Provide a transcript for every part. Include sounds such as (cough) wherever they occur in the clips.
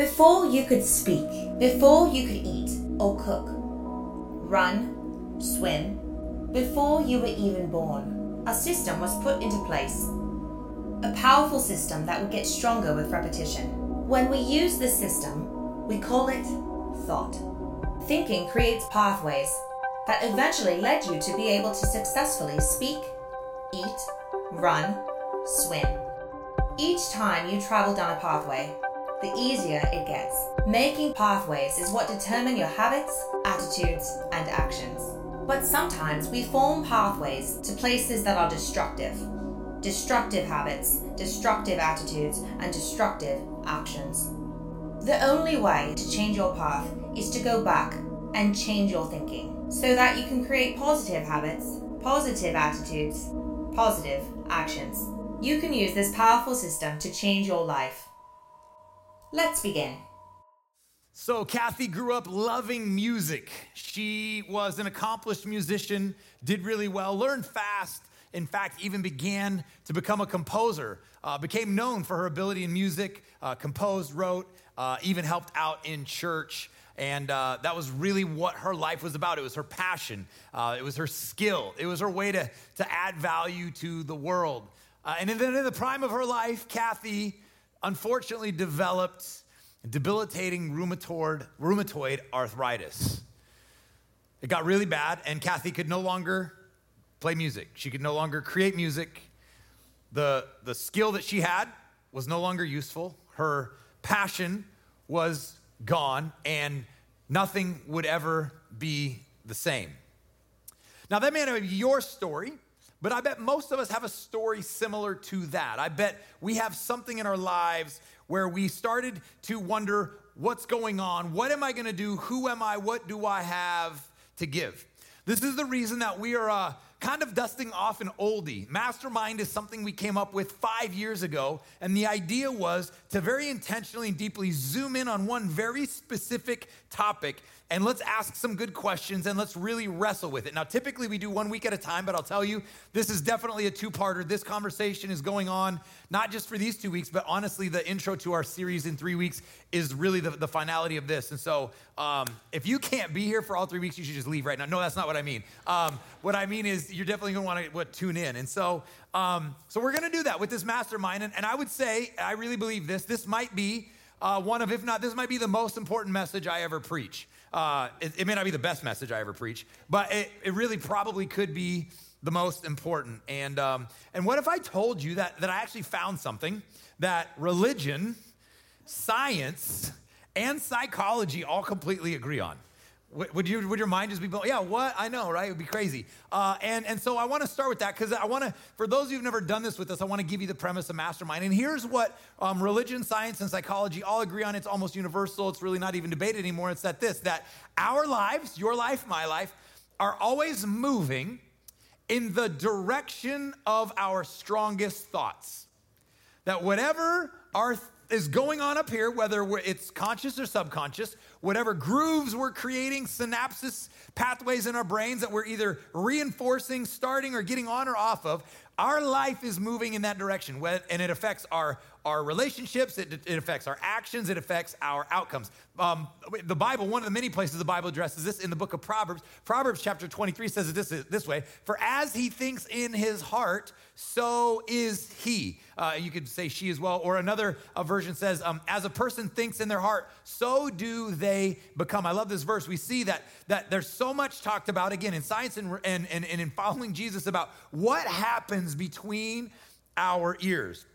Before you could speak, before you could eat or cook, run, swim, before you were even born, a system was put into place. A powerful system that would get stronger with repetition. When we use this system, we call it thought. Thinking creates pathways that eventually led you to be able to successfully speak, eat, run, swim. Each time you travel down a pathway, the easier it gets. Making pathways is what determine your habits, attitudes, and actions. But sometimes we form pathways to places that are destructive. Destructive habits, destructive attitudes, and destructive actions. The only way to change your path is to go back and change your thinking so that you can create positive habits, positive attitudes, positive actions. You can use this powerful system to change your life. Let's begin. So, Kathy grew up loving music. She was an accomplished musician, did really well, learned fast, in fact, even began to become a composer, uh, became known for her ability in music, uh, composed, wrote, uh, even helped out in church. And uh, that was really what her life was about. It was her passion, uh, it was her skill, it was her way to, to add value to the world. Uh, and then in the prime of her life, Kathy unfortunately developed debilitating rheumatoid, rheumatoid arthritis. It got really bad, and Kathy could no longer play music. She could no longer create music. The, the skill that she had was no longer useful. Her passion was gone, and nothing would ever be the same. Now, that may not be your story, but I bet most of us have a story similar to that. I bet we have something in our lives where we started to wonder what's going on? What am I going to do? Who am I? What do I have to give? This is the reason that we are uh, kind of dusting off an oldie. Mastermind is something we came up with five years ago, and the idea was to very intentionally and deeply zoom in on one very specific topic and let's ask some good questions and let's really wrestle with it. Now, typically we do one week at a time, but I'll tell you, this is definitely a two parter. This conversation is going on not just for these two weeks, but honestly, the intro to our series in three weeks is really the, the finality of this. And so, um, if you can't be here for all three weeks, you should just leave right now. No, that's not what I mean. Um, what I mean is, you're definitely gonna wanna what, tune in. And so, um, so we're gonna do that with this mastermind. And, and I would say, I really believe this, this might be uh, one of, if not, this might be the most important message I ever preach. Uh, it, it, may not be the best message I ever preach, but it, it really probably could be the most important. And, um, and what if I told you that, that I actually found something that religion, science, and psychology all completely agree on? Would, you, would your mind just be, blown? yeah, what? I know, right? It would be crazy. Uh, and, and so I want to start with that because I want to, for those of you who've never done this with us, I want to give you the premise of Mastermind. And here's what um, religion, science, and psychology all agree on. It's almost universal. It's really not even debated anymore. It's that this, that our lives, your life, my life, are always moving in the direction of our strongest thoughts. That whatever our is going on up here, whether it's conscious or subconscious, whatever grooves we're creating, synapses, pathways in our brains that we're either reinforcing, starting, or getting on or off of, our life is moving in that direction. And it affects our our relationships, it, it affects our actions, it affects our outcomes. Um, the Bible, one of the many places the Bible addresses this in the book of Proverbs, Proverbs chapter 23 says it this, this way For as he thinks in his heart, so is he. Uh, you could say she as well. Or another uh, version says, um, As a person thinks in their heart, so do they become. I love this verse. We see that, that there's so much talked about, again, in science and, and, and, and in following Jesus about what happens between our ears.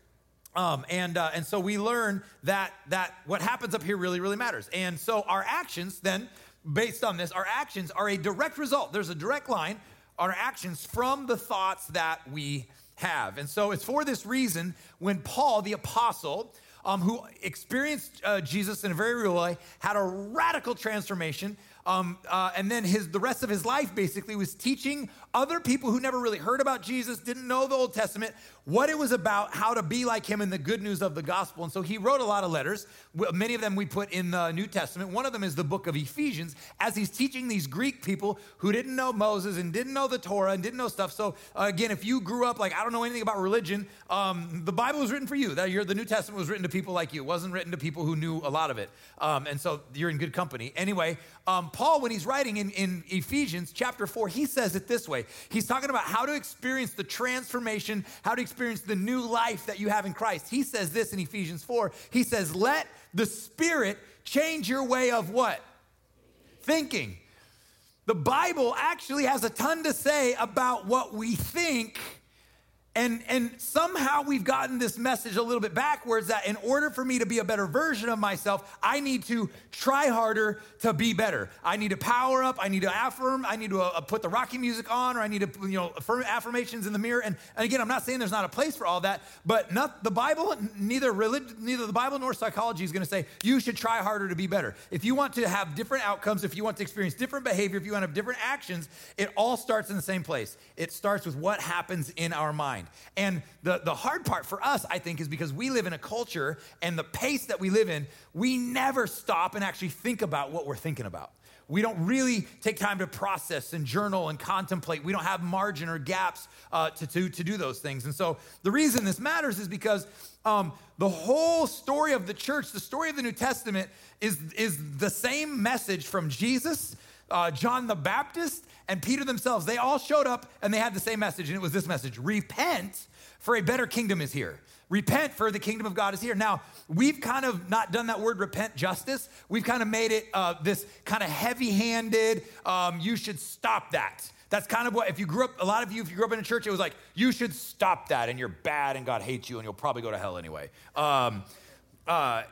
Um, and, uh, and so we learn that, that what happens up here really, really matters. And so our actions, then, based on this, our actions are a direct result. There's a direct line, our actions from the thoughts that we have. And so it's for this reason when Paul, the apostle, um, who experienced uh, Jesus in a very real way, had a radical transformation. Um, uh, and then his, the rest of his life basically was teaching other people who never really heard about Jesus, didn't know the Old Testament, what it was about, how to be like him, and the good news of the gospel. And so he wrote a lot of letters. Many of them we put in the New Testament. One of them is the book of Ephesians, as he's teaching these Greek people who didn't know Moses and didn't know the Torah and didn't know stuff. So, uh, again, if you grew up like, I don't know anything about religion, um, the Bible was written for you. That the New Testament was written to people like you. It wasn't written to people who knew a lot of it. Um, and so you're in good company. Anyway, um, Paul, when he's writing in, in Ephesians chapter 4, he says it this way. He's talking about how to experience the transformation, how to experience the new life that you have in Christ. He says this in Ephesians 4. He says, Let the Spirit change your way of what? Thinking. The Bible actually has a ton to say about what we think and, and somehow we've gotten this message a little bit backwards that in order for me to be a better version of myself, I need to try harder to be better. I need to power up. I need to affirm. I need to uh, put the Rocky music on, or I need to, you know, affirm affirmations in the mirror. And, and again, I'm not saying there's not a place for all that, but not the Bible, neither religion, neither the Bible nor psychology is going to say you should try harder to be better. If you want to have different outcomes, if you want to experience different behavior, if you want to have different actions, it all starts in the same place. It starts with what happens in our mind mind. And the, the hard part for us, I think, is because we live in a culture and the pace that we live in, we never stop and actually think about what we're thinking about. We don't really take time to process and journal and contemplate. We don't have margin or gaps uh, to, to, to do those things. And so the reason this matters is because um, the whole story of the church, the story of the New Testament, is, is the same message from Jesus, uh, John the Baptist, and Peter themselves, they all showed up and they had the same message, and it was this message repent, for a better kingdom is here. Repent, for the kingdom of God is here. Now, we've kind of not done that word repent justice. We've kind of made it uh, this kind of heavy handed, um, you should stop that. That's kind of what, if you grew up, a lot of you, if you grew up in a church, it was like, you should stop that and you're bad and God hates you and you'll probably go to hell anyway. Um, uh,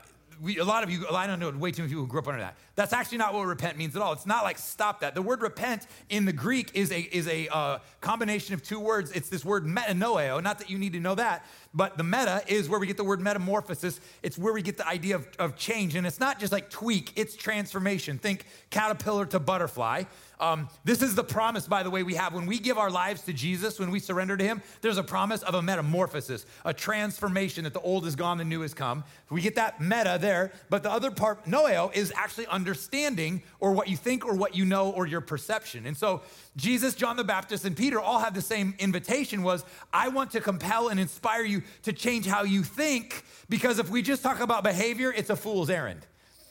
we, a lot of you, I don't know, way too many people who grew up under that. That's actually not what repent means at all. It's not like stop that. The word repent in the Greek is a, is a uh, combination of two words. It's this word metanoeo, not that you need to know that, but the meta is where we get the word metamorphosis. It's where we get the idea of, of change. And it's not just like tweak, it's transformation. Think caterpillar to butterfly. Um, this is the promise, by the way, we have when we give our lives to Jesus, when we surrender to Him, there's a promise of a metamorphosis, a transformation that the old is gone, the new has come. We get that meta there, but the other part, noeo, is actually understanding or what you think or what you know or your perception. And so Jesus, John the Baptist, and Peter all had the same invitation was, I want to compel and inspire you to change how you think, because if we just talk about behavior, it's a fool's errand.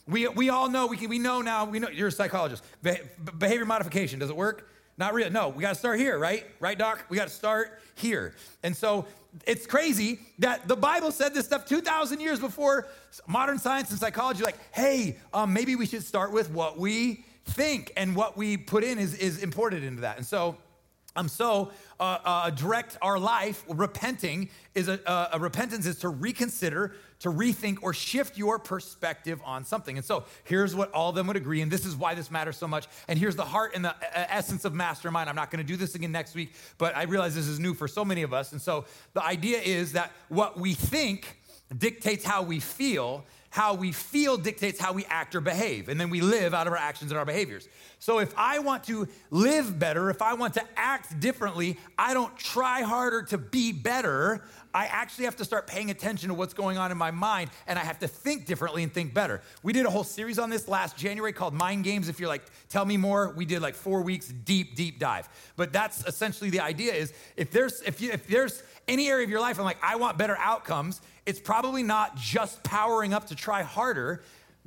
We, we all know, we, can, we know now, we know, you're a psychologist. Be, behavior modification, does it work? Not really. No, we got to start here, right? Right, Doc? We got to start here. And so it's crazy that the Bible said this stuff 2,000 years before modern science and psychology, like, hey, um, maybe we should start with what we think and what we put in is, is imported into that. And so um, so, uh, uh, direct our life, repenting is a, uh, a, repentance is to reconsider, to rethink, or shift your perspective on something. And so, here's what all of them would agree, and this is why this matters so much. And here's the heart and the uh, essence of mastermind. I'm not going to do this again next week, but I realize this is new for so many of us. And so, the idea is that what we think dictates how we feel, how we feel dictates how we act or behave, and then we live out of our actions and our behaviors. So if I want to live better, if I want to act differently, I don't try harder to be better. I actually have to start paying attention to what's going on in my mind and I have to think differently and think better. We did a whole series on this last January called Mind Games. If you're like, tell me more, we did like four weeks deep, deep dive. But that's essentially the idea is if there's if you if there's any area of your life, I'm like, I want better outcomes, it's probably not just powering up to try harder.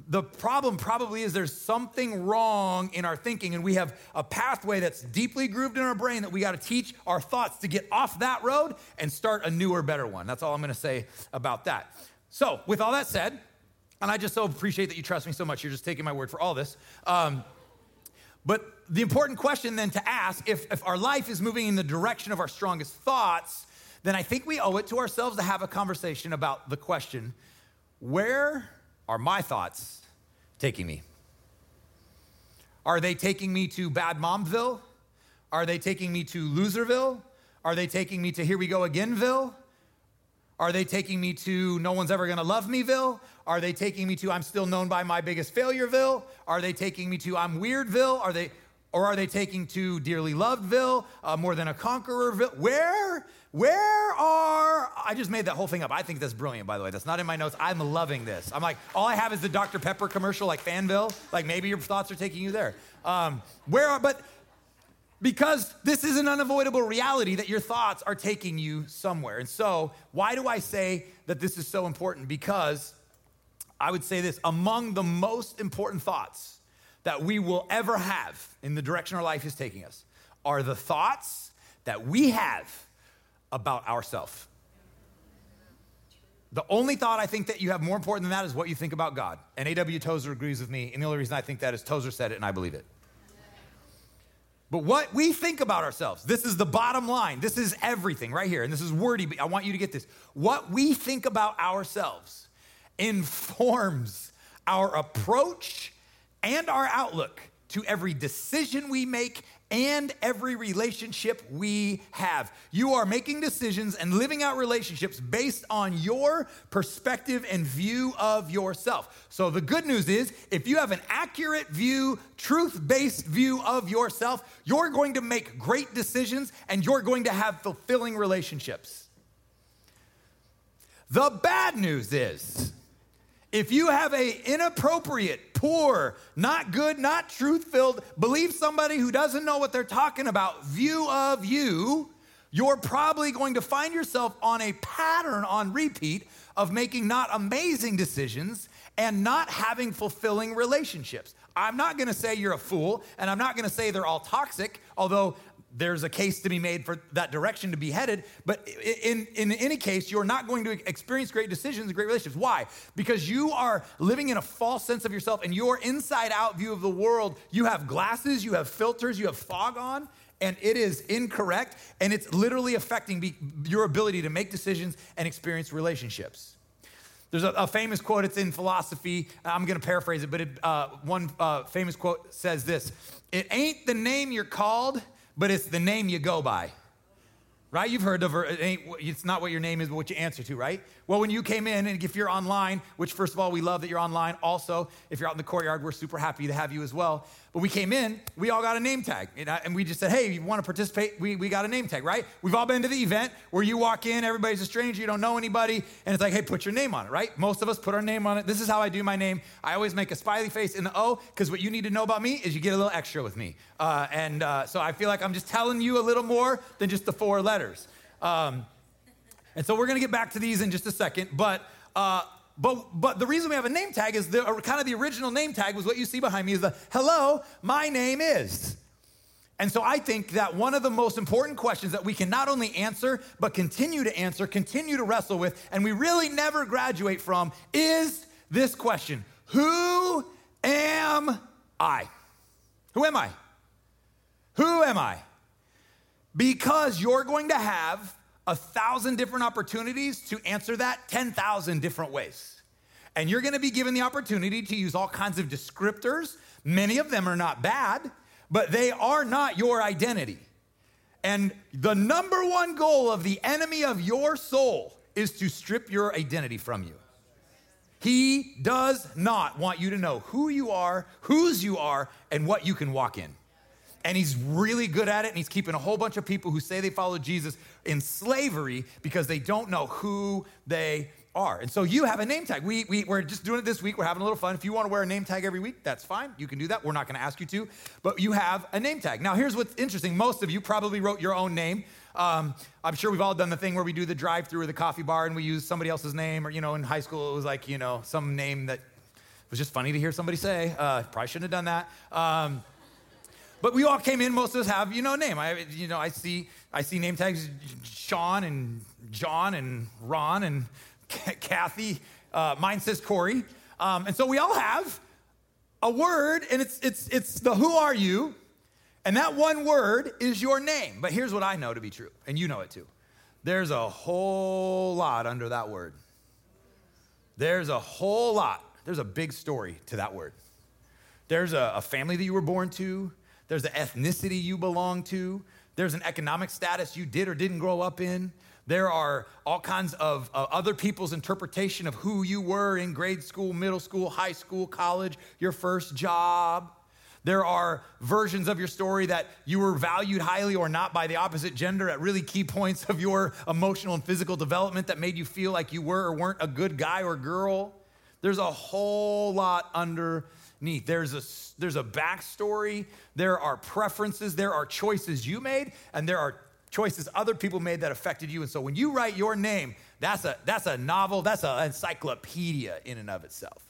The problem probably is there's something wrong in our thinking, and we have a pathway that's deeply grooved in our brain that we got to teach our thoughts to get off that road and start a newer, better one. That's all I'm going to say about that. So, with all that said, and I just so appreciate that you trust me so much, you're just taking my word for all this. Um, but the important question then to ask if, if our life is moving in the direction of our strongest thoughts, then I think we owe it to ourselves to have a conversation about the question where are my thoughts taking me? Are they taking me to Bad Momville? Are they taking me to Loserville? Are they taking me to Here We Go Againville? Are they taking me to no one's ever gonna love meville? Are they taking me to I'm still known by my biggest failureville? Are they taking me to I'm weirdville? Are they or are they taking to dearly lovedville, uh, more than a conquerorville? Where where are I just made that whole thing up. I think that's brilliant by the way. That's not in my notes. I'm loving this. I'm like all I have is the Dr Pepper commercial like Fanville. Like maybe your thoughts are taking you there. Um, where are but because this is an unavoidable reality that your thoughts are taking you somewhere. And so, why do I say that this is so important? Because I would say this among the most important thoughts that we will ever have in the direction our life is taking us are the thoughts that we have about ourselves. The only thought I think that you have more important than that is what you think about God. And A.W. Tozer agrees with me. And the only reason I think that is Tozer said it and I believe it. But what we think about ourselves, this is the bottom line. This is everything right here. And this is wordy, but I want you to get this. What we think about ourselves informs our approach and our outlook to every decision we make and every relationship we have. You are making decisions and living out relationships based on your perspective and view of yourself. So, the good news is if you have an accurate view, truth based view of yourself, you're going to make great decisions and you're going to have fulfilling relationships. The bad news is, if you have a inappropriate, poor, not good, not truth-filled, believe somebody who doesn't know what they're talking about view of you, you're probably going to find yourself on a pattern on repeat of making not amazing decisions and not having fulfilling relationships. I'm not gonna say you're a fool, and I'm not gonna say they're all toxic, although there's a case to be made for that direction to be headed. But in, in any case, you're not going to experience great decisions and great relationships. Why? Because you are living in a false sense of yourself and your inside out view of the world. You have glasses, you have filters, you have fog on, and it is incorrect. And it's literally affecting be, your ability to make decisions and experience relationships. There's a, a, famous quote, it's in philosophy. I'm going to paraphrase it, but it, uh, one uh, famous quote says this It ain't the name you're called, but it's the name you go by. Right? You've heard her. It it's not what your name is, but what you answer to, right? Well, when you came in, and if you're online, which first of all, we love that you're online. Also, if you're out in the courtyard, we're super happy to have you as well. But we came in, we all got a name tag. And we just said, hey, you want to participate? We, we got a name tag, right? We've all been to the event where you walk in, everybody's a stranger, you don't know anybody, and it's like, hey, put your name on it, right? Most of us put our name on it. This is how I do my name. I always make a smiley face in the O, because what you need to know about me is you get a little extra with me. Uh, and uh, so I feel like I'm just telling you a little more than just the four letters. Um, and so we're going to get back to these in just a second, but uh, but, but the reason we have a name tag is the kind of the original name tag was what you see behind me is the hello, my name is. And so I think that one of the most important questions that we can not only answer, but continue to answer, continue to wrestle with, and we really never graduate from is this question Who am I? Who am I? Who am I? Because you're going to have a thousand different opportunities to answer that 10,000 different ways. And you're gonna be given the opportunity to use all kinds of descriptors. Many of them are not bad, but they are not your identity. And the number one goal of the enemy of your soul is to strip your identity from you. He does not want you to know who you are, whose you are, and what you can walk in and he's really good at it and he's keeping a whole bunch of people who say they follow jesus in slavery because they don't know who they are. And so you have a name tag. We, we, we're just doing it this week. We're having a little fun. If you want to wear a name tag every week that's fine. You can do that. We're not going to ask you to but you have a name tag. Now here's what's interesting. Most of you probably wrote your own name. Um, i'm sure we've all done the thing where we do the drive through or the coffee bar and we use somebody else's name or you know in high school it was like you know some name that was just funny to hear somebody say. Uh, probably shouldn't have done that. Um, but we all came in. Most of us have, you know, a name. I, you know, I see, I see name tags: Sean and John and Ron and Kathy. Uh, mine says Corey. Um, and so we all have a word, and it's it's it's the who are you, and that one word is your name. But here's what I know to be true, and you know it too. There's a whole lot under that word. There's a whole lot. There's a big story to that word. There's a, a family that you were born to. There's an ethnicity you belong to. There's an economic status you did or didn't grow up in. There are all kinds of uh, other people's interpretation of who you were in grade school, middle school, high school, college, your first job. There are versions of your story that you were valued highly or not by the opposite gender at really key points of your emotional and physical development that made you feel like you were or weren't a good guy or girl. There's a whole lot underneath. There's a, there's a backstory, there are preferences, there are choices you made, and there are choices other people made that affected you. And so when you write your name, that's a, that's a novel, that's an encyclopedia in and of itself.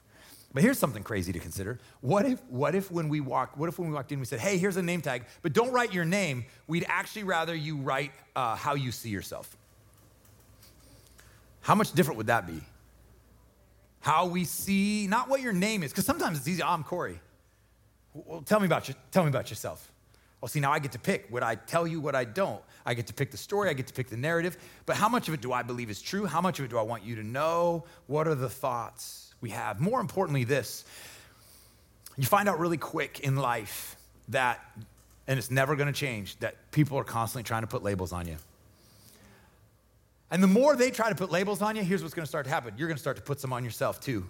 But here's something crazy to consider. What if, what if when we walked, what if when we walked in, we said, hey, here's a name tag, but don't write your name. We'd actually rather you write uh, how you see yourself. How much different would that be? How we see, not what your name is, because sometimes it's easy. Oh, I'm Corey. Well, tell me about you. Tell me about yourself. Well, see, now I get to pick what I tell you, what I don't. I get to pick the story, I get to pick the narrative. But how much of it do I believe is true? How much of it do I want you to know? What are the thoughts? we have. More importantly, this you find out really quick in life that, and it's never gonna change, that people are constantly trying to put labels on you. And the more they try to put labels on you, here's what's gonna start to happen. You're gonna start to put some on yourself too.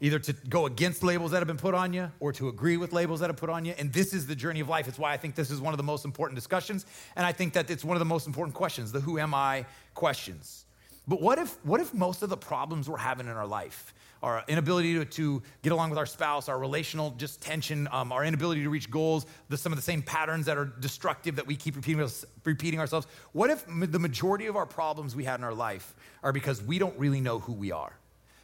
Either to go against labels that have been put on you or to agree with labels that have put on you. And this is the journey of life. It's why I think this is one of the most important discussions. And I think that it's one of the most important questions the who am I questions. But what if, what if most of the problems we're having in our life, our inability to, to get along with our spouse, our relational just tension, um, our inability to reach goals, the, some of the same patterns that are destructive that we keep repeating, repeating ourselves, what if the majority of our problems we had in our life are because we don't really know who we are?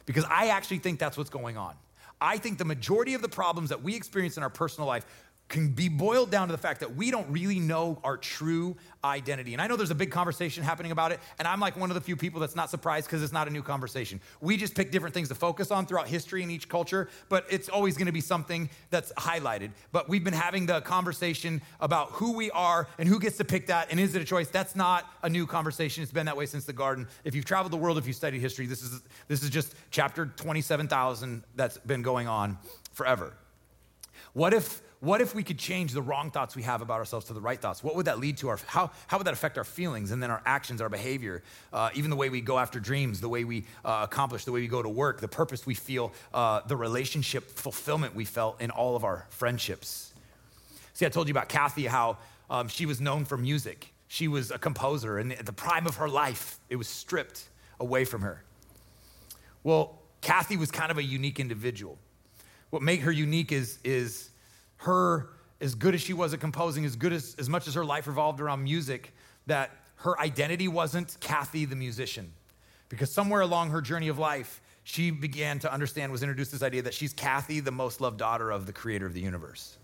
Because I actually think that's what's going on. I think the majority of the problems that we experience in our personal life can be boiled down to the fact that we don't really know our true identity. And I know there's a big conversation happening about it, and I'm like one of the few people that's not surprised because it's not a new conversation. We just pick different things to focus on throughout history in each culture, but it's always going to be something that's highlighted. But we've been having the conversation about who we are and who gets to pick that, and is it a choice? That's not a new conversation. It's been that way since the garden. If you've traveled the world, if you studied history, this is this is just chapter 27,000 that's been going on forever. What if what if we could change the wrong thoughts we have about ourselves to the right thoughts? What would that lead to? Our, how, how would that affect our feelings and then our actions, our behavior, uh, even the way we go after dreams, the way we uh, accomplish, the way we go to work, the purpose we feel, uh, the relationship fulfillment we felt in all of our friendships? See, I told you about Kathy, how um, she was known for music. She was a composer, and at the prime of her life, it was stripped away from her. Well, Kathy was kind of a unique individual. What made her unique is, is her, as good as she was at composing, as good as, as much as her life revolved around music, that her identity wasn't Kathy the musician. Because somewhere along her journey of life, she began to understand, was introduced this idea that she's Kathy, the most loved daughter of the creator of the universe.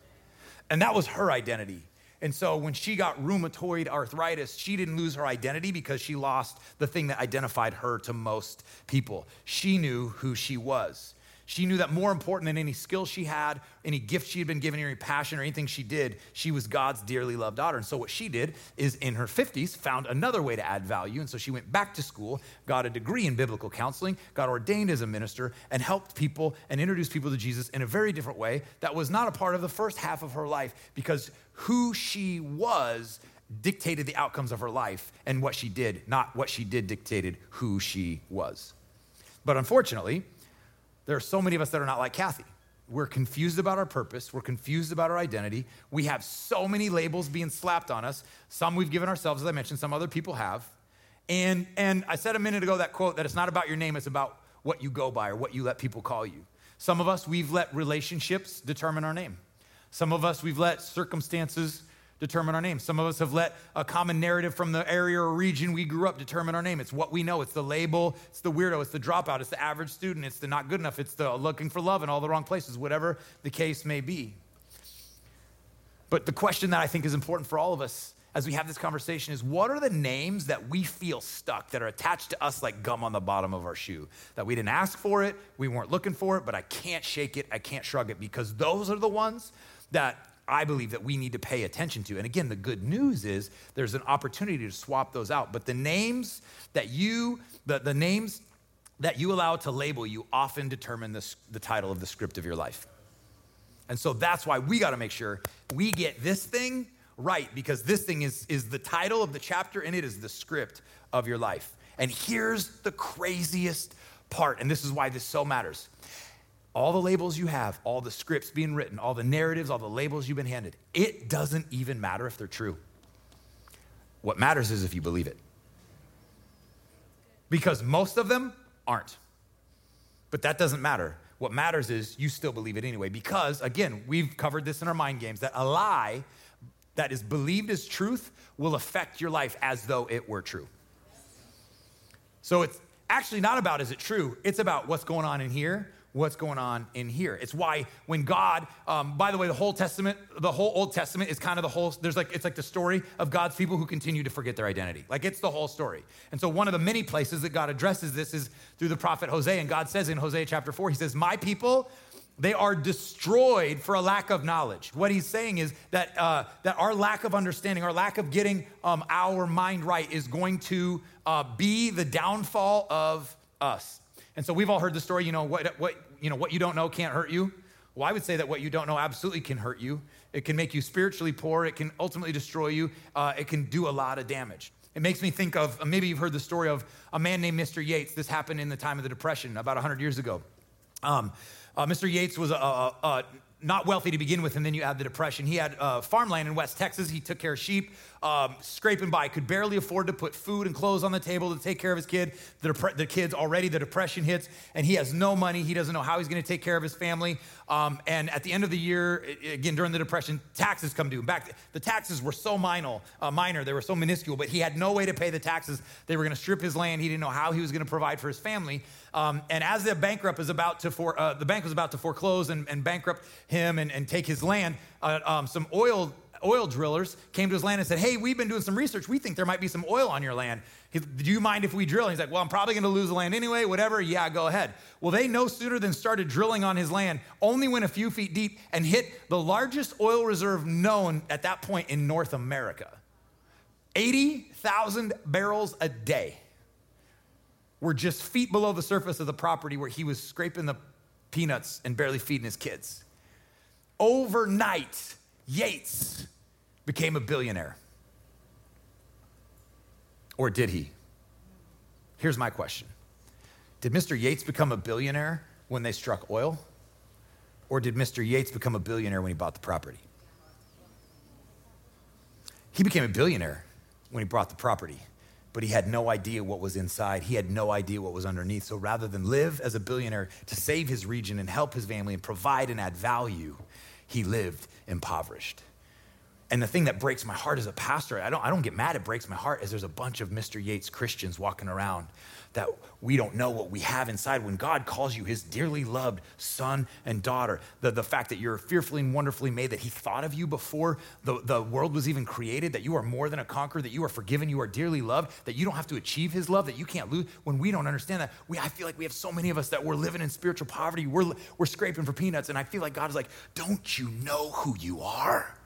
And that was her identity. And so when she got rheumatoid arthritis, she didn't lose her identity because she lost the thing that identified her to most people. She knew who she was. She knew that more important than any skill she had, any gift she had been given, or any passion or anything she did, she was God's dearly loved daughter. And so what she did is in her 50s found another way to add value. And so she went back to school, got a degree in biblical counseling, got ordained as a minister, and helped people and introduced people to Jesus in a very different way that was not a part of the first half of her life because who she was dictated the outcomes of her life and what she did, not what she did dictated who she was. But unfortunately, there are so many of us that are not like Kathy. We're confused about our purpose. We're confused about our identity. We have so many labels being slapped on us. Some we've given ourselves, as I mentioned, some other people have. And, and I said a minute ago that quote that it's not about your name, it's about what you go by or what you let people call you. Some of us, we've let relationships determine our name. Some of us, we've let circumstances determine our name. Some of us have let a common narrative from the area or region we grew up determine our name. It's what we know. It's the label, it's the weirdo, it's the dropout, it's the average student, it's the not good enough, it's the looking for love in all the wrong places, whatever the case may be. But the question that I think is important for all of us as we have this conversation is what are the names that we feel stuck that are attached to us like gum on the bottom of our shoe? That we didn't ask for it, we weren't looking for it, but I can't shake it, I can't shrug it because those are the ones that I believe that we need to pay attention to. And again, the good news is there's an opportunity to swap those out. But the names that you, the, the names that you allow to label you often determine the, the title of the script of your life. And so that's why we got to make sure we get this thing right because this thing is, is the title of the chapter and it is the script of your life. And here's the craziest part, and this is why this so matters. All the labels you have, all the scripts being written, all the narratives, all the labels you've been handed, it doesn't even matter if they're true. What matters is if you believe it. Because most of them aren't. But that doesn't matter. What matters is you still believe it anyway. Because, again, we've covered this in our mind games that a lie that is believed as truth will affect your life as though it were true. So it's actually not about is it true, it's about what's going on in here what's going on in here. It's why when God, um, by the way, the whole Testament, the whole Old Testament is kind of the whole, there's like, it's like the story of God's people who continue to forget their identity. Like it's the whole story. And so one of the many places that God addresses this is through the prophet Hosea. And God says in Hosea chapter four, he says, my people, they are destroyed for a lack of knowledge. What he's saying is that, uh, that our lack of understanding, our lack of getting um, our mind right is going to uh, be the downfall of us. And so we've all heard the story, you know, what, what, you know, what you don't know can't hurt you. Well, I would say that what you don't know absolutely can hurt you. It can make you spiritually poor. It can ultimately destroy you. Uh, it can do a lot of damage. It makes me think of maybe you've heard the story of a man named Mr. Yates. This happened in the time of the Depression about 100 years ago. Um, uh, Mr. Yates was a, a, a, not wealthy to begin with, and then you add the Depression. He had uh, farmland in West Texas. He took care of sheep um, scraping by, could barely afford to put food and clothes on the table to take care of his kid. The, dep- the kid's already, the depression hits, and he has no money. He doesn't know how he's going to take care of his family. Um, and at the end of the year, again, during the depression, taxes come due. Back, the taxes were so minor, uh, minor, they were so minuscule, but he had no way to pay the taxes. They were going to strip his land. He didn't know how he was going to provide for his family. Um, and as the bankrupt is about to for, uh, the bank was about to foreclose and, and bankrupt him and, and take his land, uh, um, some oil oil drillers came to his land and said, Hey, we've been doing some research. We think there might be some oil on your land. Do you mind if we drill? And he's like, Well, I'm probably going to lose the land anyway, whatever. Yeah, go ahead. Well, they no sooner than started drilling on his land, only went a few feet deep and hit the largest oil reserve known at that point in North America 80,000 barrels a day were just feet below the surface of the property where he was scraping the peanuts and barely feeding his kids. Overnight, Yates became a billionaire. Or did he? Here's my question Did Mr. Yates become a billionaire when they struck oil? Or did Mr. Yates become a billionaire when he bought the property? He became a billionaire when he bought the property, but he had no idea what was inside. He had no idea what was underneath. So rather than live as a billionaire to save his region and help his family and provide and add value, he lived impoverished. And the thing that breaks my heart as a pastor, I don't, I don't get mad, it breaks my heart, is there's a bunch of Mr. Yates Christians walking around that we don't know what we have inside when God calls you his dearly loved son and daughter. The, the fact that you're fearfully and wonderfully made, that he thought of you before the, the world was even created, that you are more than a conqueror, that you are forgiven, you are dearly loved, that you don't have to achieve his love, that you can't lose. When we don't understand that, we, I feel like we have so many of us that we're living in spiritual poverty, we're, we're scraping for peanuts, and I feel like God is like, don't you know who you are?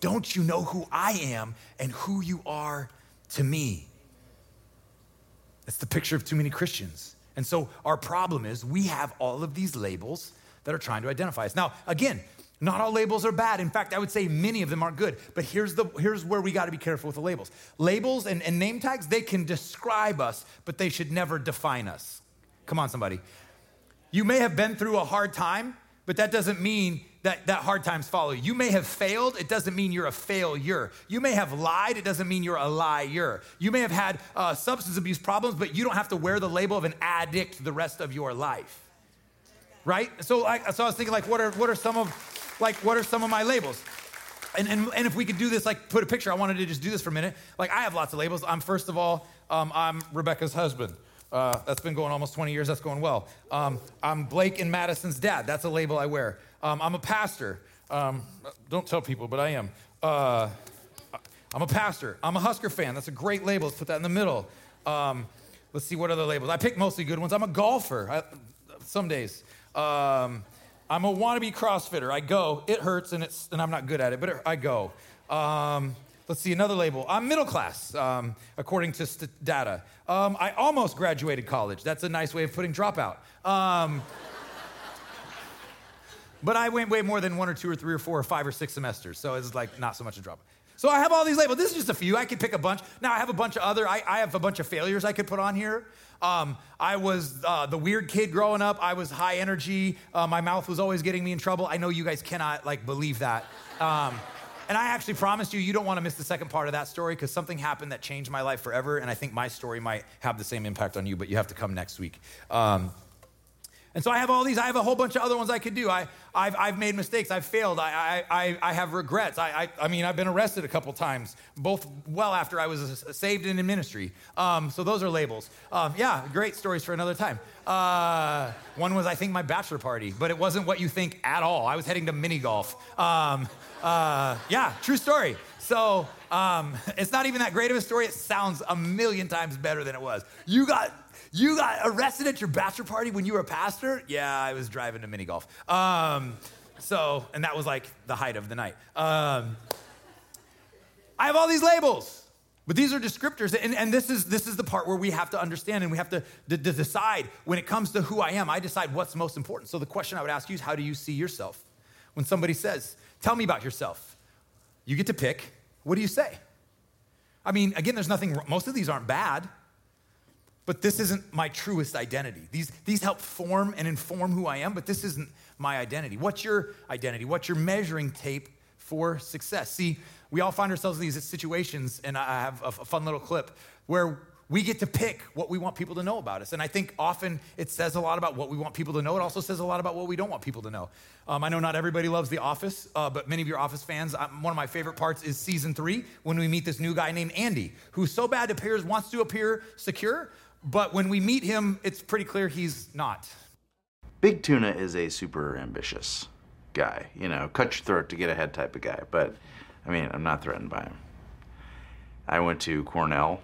Don't you know who I am and who you are to me? That's the picture of too many Christians. And so our problem is we have all of these labels that are trying to identify us. Now, again, not all labels are bad. In fact, I would say many of them aren't good. But here's, the, here's where we got to be careful with the labels. Labels and, and name tags, they can describe us, but they should never define us. Come on, somebody. You may have been through a hard time, but that doesn't mean that, that hard times follow you. You may have failed, it doesn't mean you're a failure. You may have lied, it doesn't mean you're a liar. You may have had uh, substance abuse problems, but you don't have to wear the label of an addict the rest of your life. Right? So, I, so I was thinking, like, what are, what are some of, like, what are some of my labels? And, and, and if we could do this, like, put a picture, I wanted to just do this for a minute. Like, I have lots of labels. I'm, first of all, um, I'm Rebecca's husband. Uh, that's been going almost 20 years. That's going well. Um, I'm Blake and Madison's dad. That's a label I wear. Um, I'm a pastor. Um, don't tell people, but I am. Uh, I'm a pastor. I'm a Husker fan. That's a great label. Let's put that in the middle. Um, let's see what other labels. I pick mostly good ones. I'm a golfer. I, some days. Um, I'm a wannabe CrossFitter. I go. It hurts and it's and I'm not good at it, but it, I go. Um, Let's see another label. I'm middle class, um, according to st- data. Um, I almost graduated college. That's a nice way of putting dropout. Um, but I went way more than one or two or three or four or five or six semesters. So it's like not so much a dropout. So I have all these labels. This is just a few. I could pick a bunch. Now I have a bunch of other, I, I have a bunch of failures I could put on here. Um, I was uh, the weird kid growing up. I was high energy. Uh, my mouth was always getting me in trouble. I know you guys cannot like believe that. Um, and I actually promised you, you don't want to miss the second part of that story because something happened that changed my life forever. And I think my story might have the same impact on you, but you have to come next week. Um, and so I have all these, I have a whole bunch of other ones I could do. I, I've, I've made mistakes, I've failed, I, I, I have regrets. I, I, I mean, I've been arrested a couple times, both well after I was saved and in ministry. Um, so those are labels. Um, yeah, great stories for another time. Uh, one was, I think, my bachelor party, but it wasn't what you think at all. I was heading to mini golf. Um, uh, yeah, true story. So um, (laughs) it's not even that great of a story. It sounds a million times better than it was. You got you got arrested at your bachelor party when you were a pastor? Yeah, I was driving to mini golf. Um, so, and that was like the height of the night. Um, I have all these labels, but these are descriptors. And, and this, is, this is the part where we have to understand and we have to, to, to decide when it comes to who I am. I decide what's most important. So, the question I would ask you is how do you see yourself? When somebody says, Tell me about yourself, you get to pick. What do you say? I mean, again, there's nothing, most of these aren't bad but this isn't my truest identity. These, these help form and inform who I am, but this isn't my identity. What's your identity? What's your measuring tape for success? See, we all find ourselves in these situations, and I have a fun little clip where we get to pick what we want people to know about us. And I think often it says a lot about what we want people to know. It also says a lot about what we don't want people to know. Um, I know not everybody loves The Office, uh, but many of your Office fans, um, one of my favorite parts is season three when we meet this new guy named Andy, who so bad appears, wants to appear secure, but when we meet him, it's pretty clear he's not. Big Tuna is a super ambitious guy, you know, cut your throat to get ahead type of guy. But I mean, I'm not threatened by him. I went to Cornell.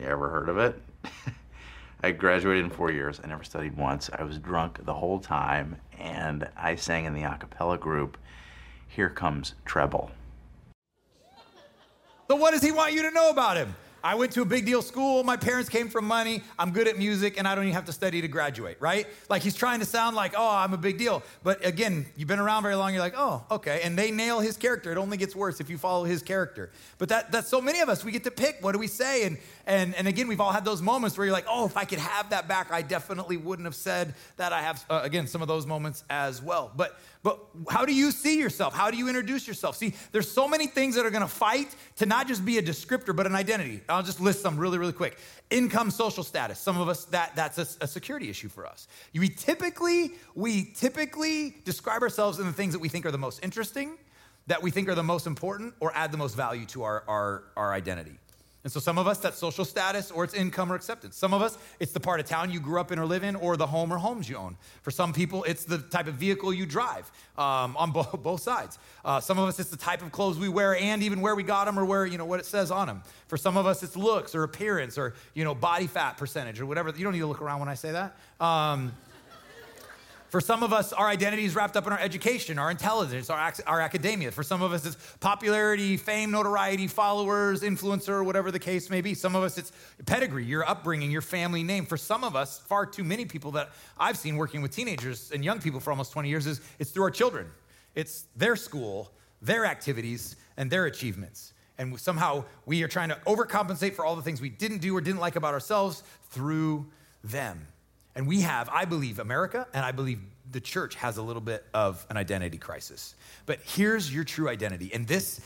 You ever heard of it? (laughs) I graduated in four years. I never studied once. I was drunk the whole time, and I sang in the a cappella group, Here Comes Treble. So, what does he want you to know about him? I went to a big deal school. My parents came from money. I'm good at music, and I don't even have to study to graduate, right? Like he's trying to sound like, oh, I'm a big deal. But again, you've been around very long. You're like, oh, okay. And they nail his character. It only gets worse if you follow his character. But that, that's so many of us. We get to pick. What do we say? And and and again, we've all had those moments where you're like, oh, if I could have that back, I definitely wouldn't have said that. I have uh, again some of those moments as well. But but how do you see yourself? How do you introduce yourself? See, there's so many things that are to fight to not just be a descriptor, but an identity. I'll just list some really, really quick. Income, social status. Some of us that that's a, a security issue for us. We typically we typically describe ourselves in the things that we think are the most interesting, that we think are the most important, or add the most value to our our, our identity. And so some of us, that's social status or it's income or acceptance. Some of us, it's the part of town you grew up in or live in or the home or homes you own. For some people, it's the type of vehicle you drive um, on bo- (laughs) both sides. Uh, some of us, it's the type of clothes we wear and even where we got them or where, you know, what it says on them. For some of us, it's looks or appearance or, you know, body fat percentage or whatever. You don't need to look around when I say that. Um, for some of us, our identity is wrapped up in our education, our intelligence, our, our academia. For some of us, it's popularity, fame, notoriety, followers, influencer, whatever the case may be. Some of us, it's pedigree, your upbringing, your family name. For some of us, far too many people that I've seen working with teenagers and young people for almost 20 years is it's through our children. It's their school, their activities, and their achievements. And somehow we are trying to overcompensate for all the things we didn't do or didn't like about ourselves through them. And we have, I believe, America, and I believe the church has a little bit of an identity crisis. But here's your true identity. And this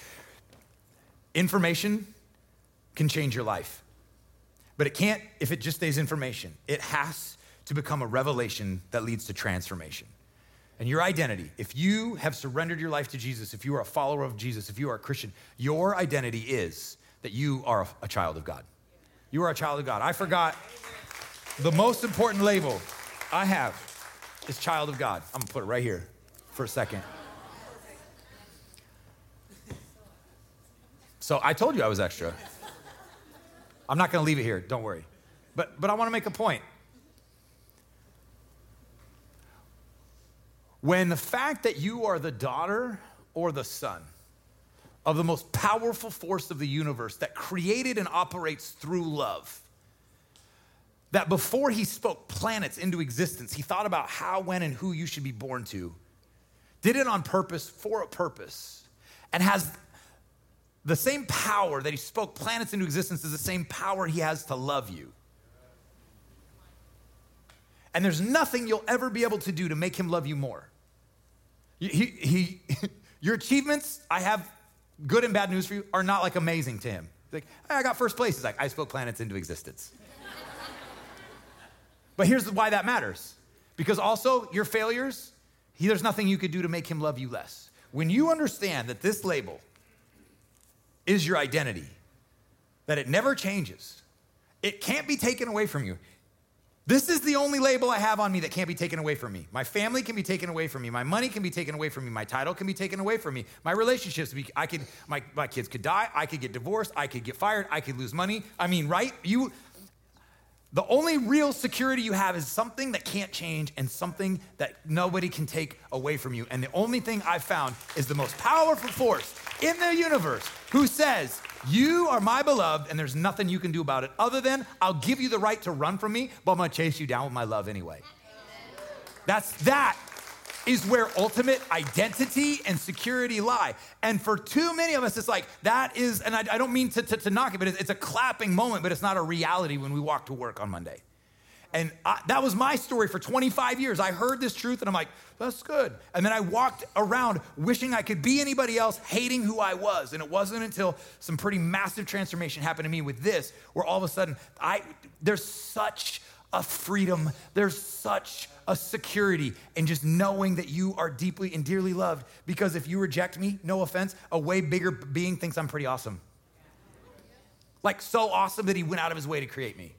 information can change your life. But it can't if it just stays information. It has to become a revelation that leads to transformation. And your identity, if you have surrendered your life to Jesus, if you are a follower of Jesus, if you are a Christian, your identity is that you are a child of God. You are a child of God. I forgot the most important label I have is child of God. I'm gonna put it right here for a second. So I told you I was extra. I'm not gonna leave it here, don't worry. But, but I wanna make a point. When the fact that you are the daughter or the son of the most powerful force of the universe that created and operates through love, that before he spoke planets into existence, he thought about how, when, and who you should be born to. did it on purpose for a purpose, and has the same power that he spoke planets into existence is the same power he has to love you. And there's nothing you'll ever be able to do to make him love you more. He, he, (laughs) your achievements, I have good and bad news for you, are not like amazing to him. Like, I got first place. He's like, I spoke planets into existence. But here's why that matters. Because also, your failures, he, there's nothing you could do to make him love you less. When you understand that this label is your identity, that it never changes, it can't be taken away from you. This is the only label I have on me that can't be taken away from me. My family can be taken away from me. My money can be taken away from me. My title can be taken away from me. My relationships, I could, my, my kids could die. I could get divorced. I could get fired. I could lose money. I mean, right? You, the only real security you have is something that can't change and something that nobody can take away from you. And the only thing I've found is the most powerful force in the universe who says, You are my beloved, and there's nothing you can do about it other than I'll give you the right to run from me, but I'm gonna chase you down with my love anyway. That's that is where ultimate identity and security lie. And for too many of us, it's like that is, and I, I don't mean to, to, to, knock it, but it's, it's, a clapping moment, but it's not a reality when we walk to work on Monday. And I, that was my story for 25 years. I heard this truth and I'm like, that's good. And then I walked around wishing I could be anybody else, hating who I was. And it wasn't until some pretty massive transformation happened to me with this, where all of a sudden I there's such a freedom, there's such a security in just knowing that you are deeply and dearly loved. Because if you reject me, no offense, a way bigger being thinks I'm pretty awesome. Like, so awesome that he went out of his way to create me.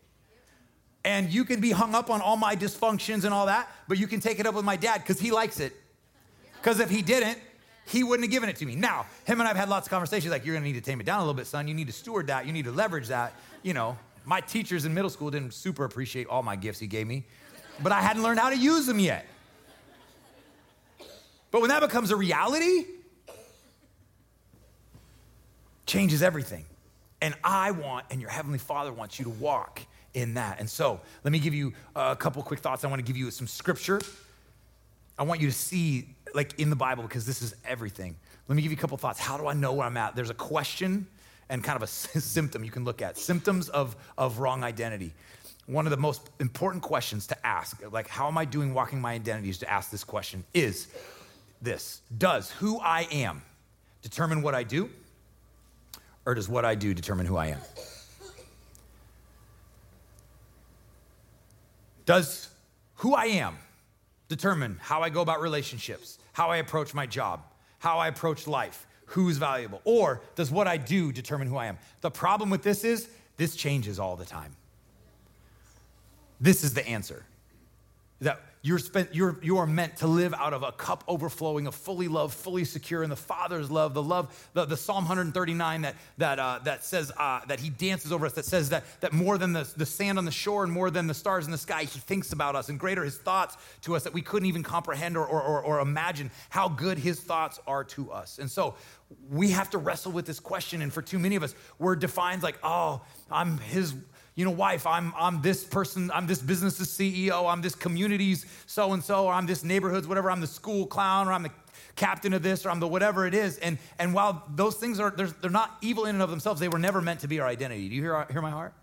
And you can be hung up on all my dysfunctions and all that, but you can take it up with my dad because he likes it. Because if he didn't, he wouldn't have given it to me. Now, him and I have had lots of conversations like, you're gonna need to tame it down a little bit, son. You need to steward that. You need to leverage that. You know, my teachers in middle school didn't super appreciate all my gifts he gave me but I hadn't learned how to use them yet. But when that becomes a reality, changes everything. And I want, and your Heavenly Father wants you to walk in that. And so, let me give you a couple quick thoughts. I want to give you some scripture. I want you to see, like in the Bible, because this is everything. Let me give you a couple thoughts. How do I know where I'm at? There's a question and kind of a (laughs) symptom you can look at symptoms of, of wrong identity one of the most important questions to ask, like, how am I doing walking my identity, is to ask this question is this Does who I am determine what I do, or does what I do determine who I am? Does who I am determine how I go about relationships, how I approach my job, how I approach life, who's valuable? Or does what I do determine who I am? The problem with this is this changes all the time. This is the answer. That you're, spent, you're, you are meant to live out of a cup overflowing of fully loved, fully secure in the Father's love, the love, the, the Psalm 139 that, that, uh, that says uh, that He dances over us, that says that, that more than the, the sand on the shore and more than the stars in the sky, He thinks about us, and greater His thoughts to us that we couldn't even comprehend or, or, or, or imagine how good His thoughts are to us. And so we have to wrestle with this question. And for too many of us, we're defined like, oh, I'm His you know, wife, I'm, I'm this person, I'm this business's CEO, I'm this community's so and so, or I'm this neighborhood's whatever, I'm the school clown, or I'm the captain of this, or I'm the whatever it is. And, and while those things are, they're they're not evil in and of themselves, they were never meant to be our identity. Do you hear, hear my heart?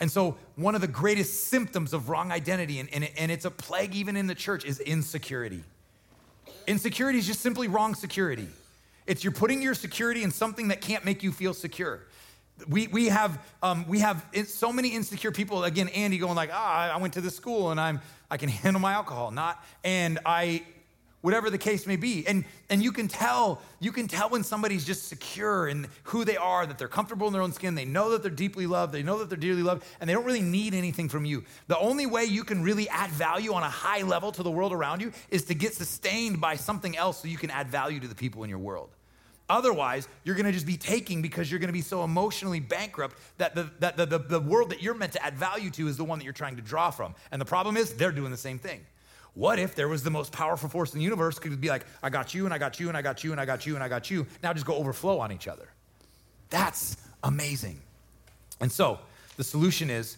And so, one of the greatest symptoms of wrong identity, and, and, and it's a plague even in the church, is insecurity. Insecurity is just simply wrong security. It's you're putting your security in something that can't make you feel secure. We, we have um, we have so many insecure people again andy going like ah i went to this school and i'm i can handle my alcohol not and i whatever the case may be. And and you can tell you can tell when somebody's just secure in who they are that they're comfortable in their own skin they know that they're deeply loved they know that they're dearly loved and they don't really need anything from you. The only way you can really add value on a high level to the world around you is to get sustained by something else so you can add value to the people in your world Otherwise, you're going to just be taking because you're going to be so emotionally bankrupt that, the, that the, the, the world that you're meant to add value to is the one that you're trying to draw from. And the problem is, they're doing the same thing. What if there was the most powerful force in the universe could be like, I got you, and I got you, and I got you, and I got you, and I got you. Now just go overflow on each other. That's amazing. And so the solution is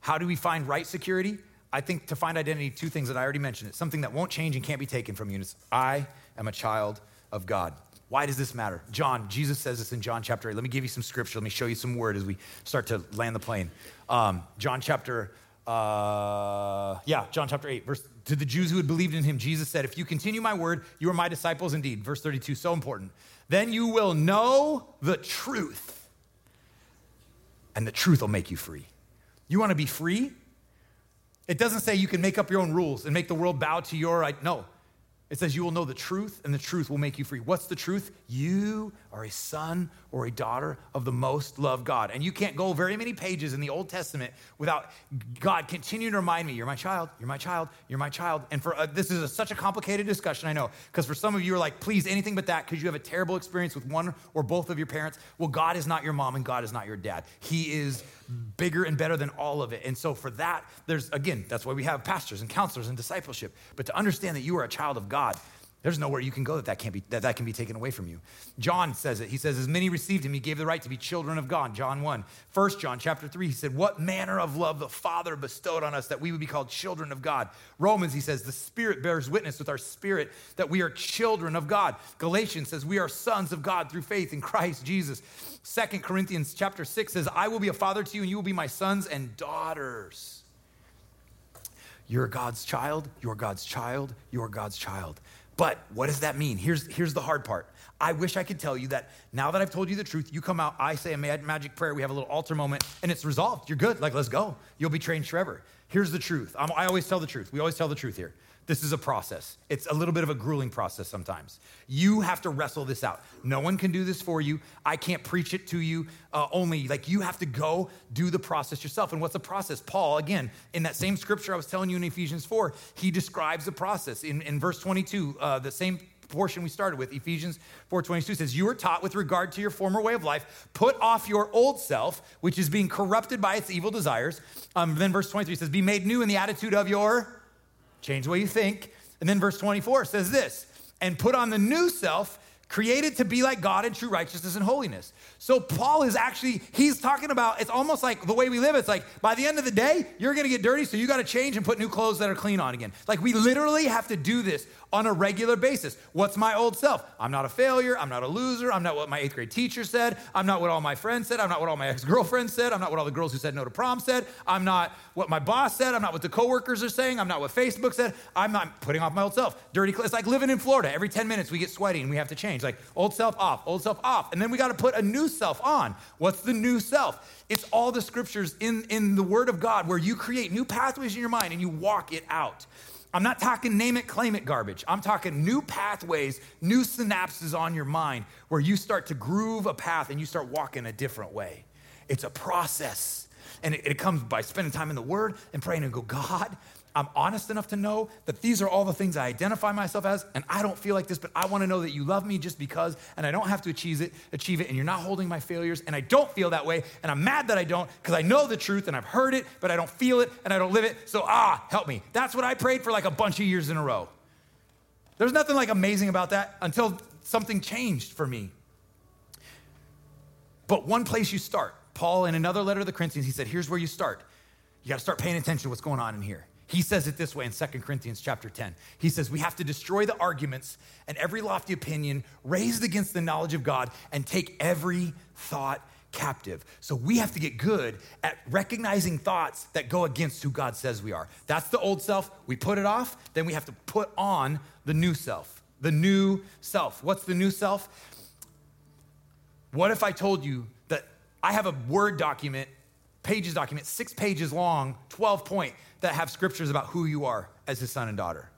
how do we find right security? I think to find identity, two things that I already mentioned. It's something that won't change and can't be taken from you. It's I am a child of God. Why does this matter? John, Jesus says this in John chapter 8. Let me give you some scripture. Let me show you some word as we start to land the plane. Um, John chapter, uh, yeah, John chapter 8, verse, to the Jews who had believed in him, Jesus said, If you continue my word, you are my disciples indeed. Verse 32, so important. Then you will know the truth, and the truth will make you free. You want to be free? It doesn't say you can make up your own rules and make the world bow to your, right. no. It says you will know the truth, and the truth will make you free. What's the truth? You are a son or a daughter of the most loved God. And you can't go very many pages in the Old Testament without God continuing to remind me, you're my child, you're my child, you're my child. And for uh, this is a, such a complicated discussion, I know, because for some of you are like, please, anything but that, because you have a terrible experience with one or both of your parents. Well, God is not your mom and God is not your dad. He is bigger and better than all of it. And so for that, there's again, that's why we have pastors and counselors and discipleship. But to understand that you are a child of God, there's nowhere you can go that that, can't be, that that can be taken away from you. John says it. He says, as many received him, he gave the right to be children of God. John 1. 1 John chapter 3, he said, what manner of love the Father bestowed on us that we would be called children of God. Romans, he says, the Spirit bears witness with our spirit that we are children of God. Galatians says, we are sons of God through faith in Christ Jesus. Second Corinthians chapter 6 says, I will be a father to you and you will be my sons and daughters. You're God's child, you're God's child, you're God's child. But what does that mean? Here's, here's the hard part. I wish I could tell you that now that I've told you the truth, you come out, I say a magic prayer, we have a little altar moment, and it's resolved. You're good. Like, let's go. You'll be trained forever. Here's the truth. I'm, I always tell the truth. We always tell the truth here. This is a process. It's a little bit of a grueling process sometimes. You have to wrestle this out. No one can do this for you. I can't preach it to you uh, only. Like you have to go do the process yourself. And what's the process? Paul, again, in that same scripture I was telling you in Ephesians 4, he describes the process. In, in verse 22, uh, the same portion we started with ephesians 4.22 says you were taught with regard to your former way of life put off your old self which is being corrupted by its evil desires um, then verse 23 says be made new in the attitude of your Change the way you think. And then verse 24 says this and put on the new self created to be like God in true righteousness and holiness. So Paul is actually, he's talking about, it's almost like the way we live. It's like by the end of the day, you're gonna get dirty, so you gotta change and put new clothes that are clean on again. Like we literally have to do this on a regular basis. What's my old self? I'm not a failure. I'm not a loser. I'm not what my eighth grade teacher said. I'm not what all my friends said. I'm not what all my ex girlfriends said. I'm not what all the girls who said no to prom said. I'm not what my boss said. I'm not what the coworkers are saying. I'm not what Facebook said. I'm not putting off my old self. Dirty. It's like living in Florida. Every 10 minutes we get sweaty and we have to change. Like old self off, old self off. And then we got to put a new self on. What's the new self? It's all the scriptures in, in the Word of God where you create new pathways in your mind and you walk it out. I'm not talking name it, claim it garbage. I'm talking new pathways, new synapses on your mind where you start to groove a path and you start walking a different way. It's a process. And it, it comes by spending time in the Word and praying and go, God, I'm honest enough to know that these are all the things I identify myself as, and I don't feel like this, but I want to know that you love me just because, and I don't have to achieve it, achieve it, and you're not holding my failures, and I don't feel that way, and I'm mad that I don't, because I know the truth and I've heard it, but I don't feel it and I don't live it. So ah, help me. That's what I prayed for like a bunch of years in a row. There's nothing like amazing about that until something changed for me. But one place you start, Paul in another letter to the Corinthians, he said, here's where you start. You got to start paying attention to what's going on in here. He says it this way in 2 Corinthians chapter 10. He says, We have to destroy the arguments and every lofty opinion raised against the knowledge of God and take every thought captive. So we have to get good at recognizing thoughts that go against who God says we are. That's the old self. We put it off, then we have to put on the new self. The new self. What's the new self? What if I told you that I have a Word document, pages document, six pages long, 12 point, that have scriptures about who you are as his son and daughter.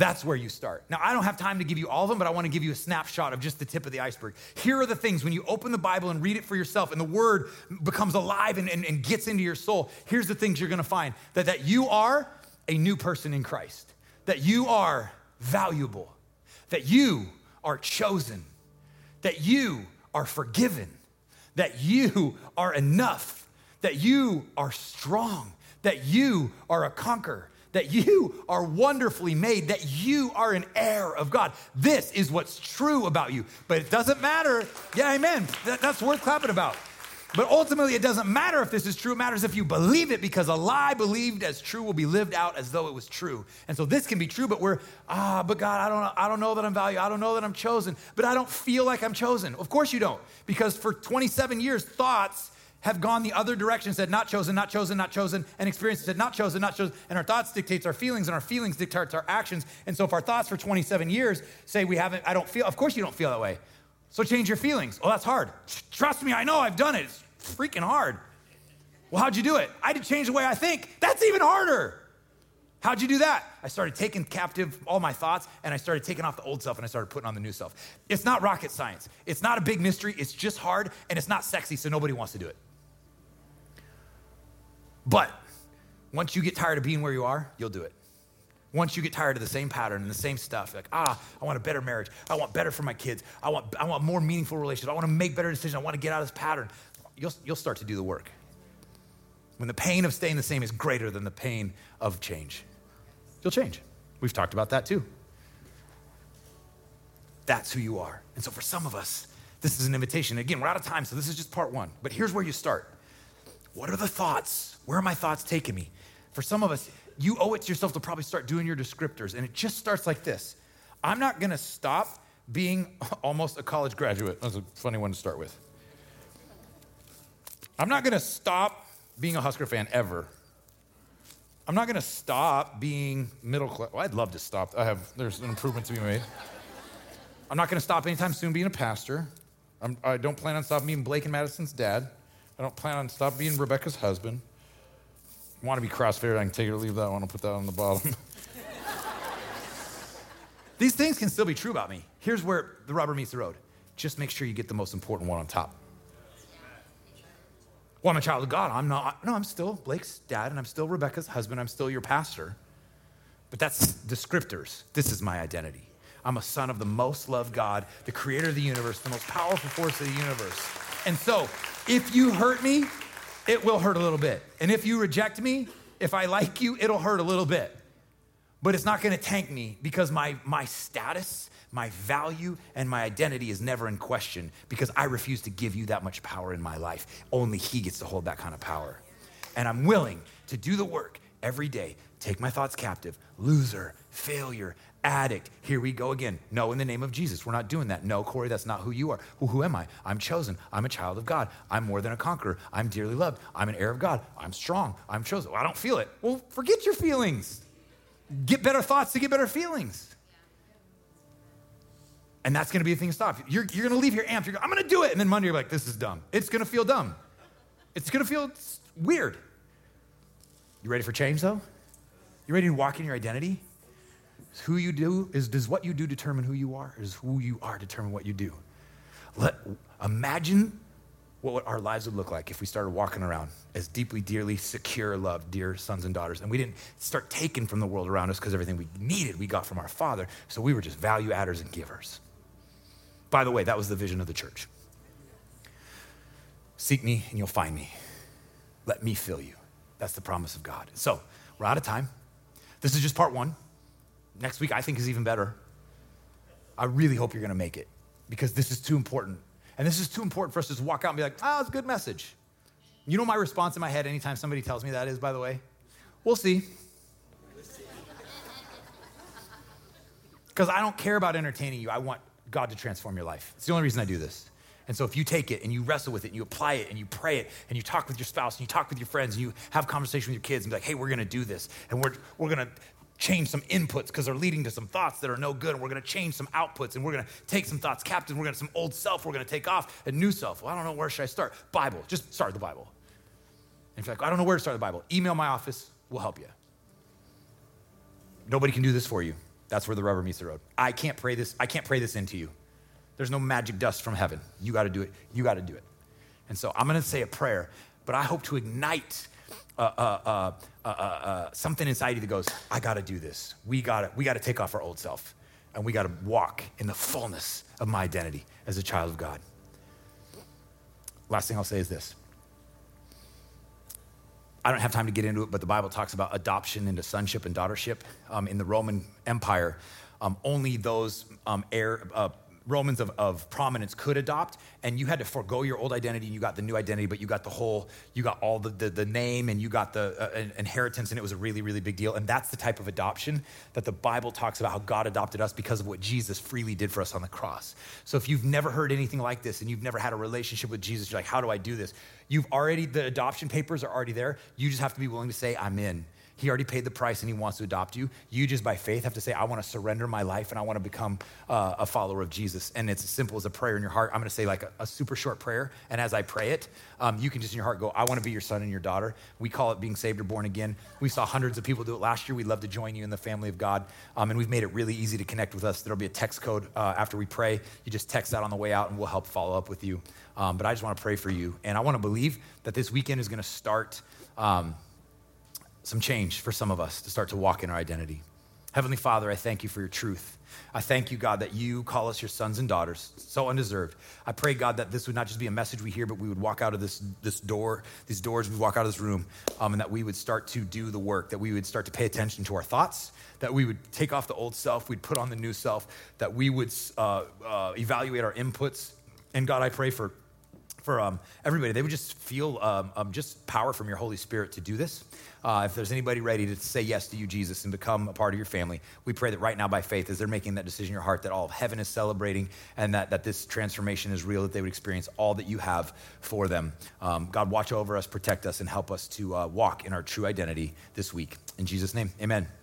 That's where you start. Now, I don't have time to give you all of them, but I want to give you a snapshot of just the tip of the iceberg. Here are the things when you open the Bible and read it for yourself and the word becomes alive and, and, and gets into your soul. Here's the things you're going to find that, that you are a new person in Christ, that you are valuable, that you are chosen, that you are forgiven, that you are enough, that you are strong, that you are a conqueror, that you are wonderfully made, that you are an heir of God. This is what's true about you. But it doesn't matter. Yeah, amen. That, that's worth clapping about. But ultimately, it doesn't matter if this is true. It matters if you believe it because a lie believed as true will be lived out as though it was true. And so this can be true, but we're, ah, but God, I don't, I don't know that I'm valued. I don't know that I'm chosen, but I don't feel like I'm chosen. Of course you don't, because for 27 years, thoughts have gone the other direction, said not chosen, not chosen, not chosen, and experience said not chosen, not chosen. And our thoughts dictates our feelings, and our feelings dictates our actions. And so if our thoughts for 27 years say we haven't, I don't feel, of course you don't feel that way. So change your feelings. Oh, that's hard. Trust me, I know I've done it. It's freaking hard. Well, how'd you do it? I had to change the way I think. That's even harder. How'd you do that? I started taking captive all my thoughts and I started taking off the old self and I started putting on the new self. It's not rocket science. It's not a big mystery. It's just hard and it's not sexy, so nobody wants to do it. But once you get tired of being where you are, you'll do it. Once you get tired of the same pattern and the same stuff, like, ah, I want a better marriage. I want better for my kids. I want, I want more meaningful relationships. I want to make better decisions. I want to get out of this pattern. You'll, you'll start to do the work. When the pain of staying the same is greater than the pain of change, you'll change. We've talked about that too. That's who you are. And so for some of us, this is an invitation. Again, we're out of time, so this is just part one. But here's where you start. What are the thoughts? Where are my thoughts taking me? For some of us, you owe it to yourself to probably start doing your descriptors. And it just starts like this I'm not gonna stop being (laughs) almost a college graduate. That's a funny one to start with. I'm not gonna stop being a Husker fan ever. I'm not gonna stop being middle class. Well, I'd love to stop. I have, there's an improvement to be made. I'm not gonna stop anytime soon being a pastor. I'm, I do not plan on stopping being Blake and Madison's dad. I don't plan on stop being Rebecca's husband I want to be crossfit, I can take it or leave that one. I'll put that on the bottom. (laughs) These things can still be true about me. Here's where the rubber meets the road. Just make sure you get the most important one on top. Well, I'm a child of God. I'm not. No, I'm still Blake's dad, and I'm still Rebecca's husband. I'm still your pastor. But that's descriptors. This is my identity. I'm a son of the most loved God, the creator of the universe, the most powerful force of the universe. And so, if you hurt me, it will hurt a little bit. And if you reject me, if I like you, it'll hurt a little bit. But it's not gonna tank me because my, my status, my value, and my identity is never in question because I refuse to give you that much power in my life. Only He gets to hold that kind of power. And I'm willing to do the work every day, take my thoughts captive, loser, failure, addict. Here we go again. No, in the name of Jesus. We're not doing that. No, Corey, that's not who you are. Who, who am I? I'm chosen. I'm a child of God. I'm more than a conqueror. I'm dearly loved. I'm an heir of God. I'm strong. I'm chosen. Well, I don't feel it. Well, forget your feelings. Get better thoughts to get better feelings. And that's going to be a thing to stop. You're, you're going to leave here amped. You're, going, I'm going to do it. And then Monday, you're like, this is dumb. It's going to feel dumb. It's going to feel weird. You ready for change, though? You ready to walk in your identity? Who you do is does what you do determine who you are? Is who you are determine what you do? Let imagine what our lives would look like if we started walking around as deeply, dearly secure, loved, dear sons and daughters, and we didn't start taking from the world around us because everything we needed we got from our Father. So we were just value adders and givers. By the way, that was the vision of the church. Seek me and you'll find me. Let me fill you. That's the promise of God. So we're out of time. This is just part one. Next week, I think, is even better. I really hope you're going to make it because this is too important. And this is too important for us to just walk out and be like, oh, it's a good message. You know my response in my head anytime somebody tells me that is, by the way? We'll see. Because I don't care about entertaining you. I want God to transform your life. It's the only reason I do this. And so if you take it and you wrestle with it and you apply it and you pray it and you talk with your spouse and you talk with your friends and you have conversation with your kids and be like, hey, we're gonna do this and we're, we're gonna change some inputs because they're leading to some thoughts that are no good. And we're going to change some outputs and we're going to take some thoughts captive. We're going to some old self. We're going to take off a new self. Well, I don't know where should I start. Bible. Just start the Bible. In fact, like, I don't know where to start the Bible. Email my office. We'll help you. Nobody can do this for you. That's where the rubber meets the road. I can't pray this. I can't pray this into you. There's no magic dust from heaven. You got to do it. You got to do it. And so I'm going to say a prayer, but I hope to ignite uh, uh, uh, something inside you that goes, I got to do this. We got to we got to take off our old self, and we got to walk in the fullness of my identity as a child of God. Last thing I'll say is this. I don't have time to get into it, but the Bible talks about adoption into sonship and daughtership. Um, in the Roman Empire, um, only those um, heir, uh, Romans of, of prominence could adopt, and you had to forego your old identity and you got the new identity, but you got the whole, you got all the, the, the name and you got the uh, inheritance, and it was a really, really big deal. And that's the type of adoption that the Bible talks about how God adopted us because of what Jesus freely did for us on the cross. So if you've never heard anything like this and you've never had a relationship with Jesus, you're like, how do I do this? You've already, the adoption papers are already there. You just have to be willing to say, I'm in. He already paid the price and he wants to adopt you. You just by faith have to say, I want to surrender my life and I want to become uh, a follower of Jesus. And it's as simple as a prayer in your heart. I'm going to say like a, a, super short prayer. And as I pray it, um, you can just in your heart go, I want to be your son and your daughter. We call it being saved or born again. We saw hundreds of people do it last year. We'd love to join you in the family of God. Um, and we've made it really easy to connect with us. There'll be a text code uh, after we pray. You just text that on the way out and we'll help follow up with you. Um, but I just want to pray for you. And I want to believe that this weekend is going to start. Some change for some of us to start to walk in our identity. Heavenly Father, I thank you for your truth. I thank you, God, that you call us your sons and daughters, so undeserved. I pray, God, that this would not just be a message we hear, but we would walk out of this, this door, these doors, we'd walk out of this room, um, and that we would start to do the work, that we would start to pay attention to our thoughts, that we would take off the old self, we'd put on the new self, that we would uh, uh, evaluate our inputs. And God, I pray for for um, everybody. They would just feel um, um, just power from your Holy Spirit to do this. Uh, if there's anybody ready to say yes to you, Jesus, and become a part of your family, we pray that right now by faith, as they're making that decision in your heart, that all of heaven is celebrating and that, that this transformation is real, that they would experience all that you have for them. Um, God, watch over us, protect us, and help us to uh, walk in our true identity this week. In Jesus' name, amen.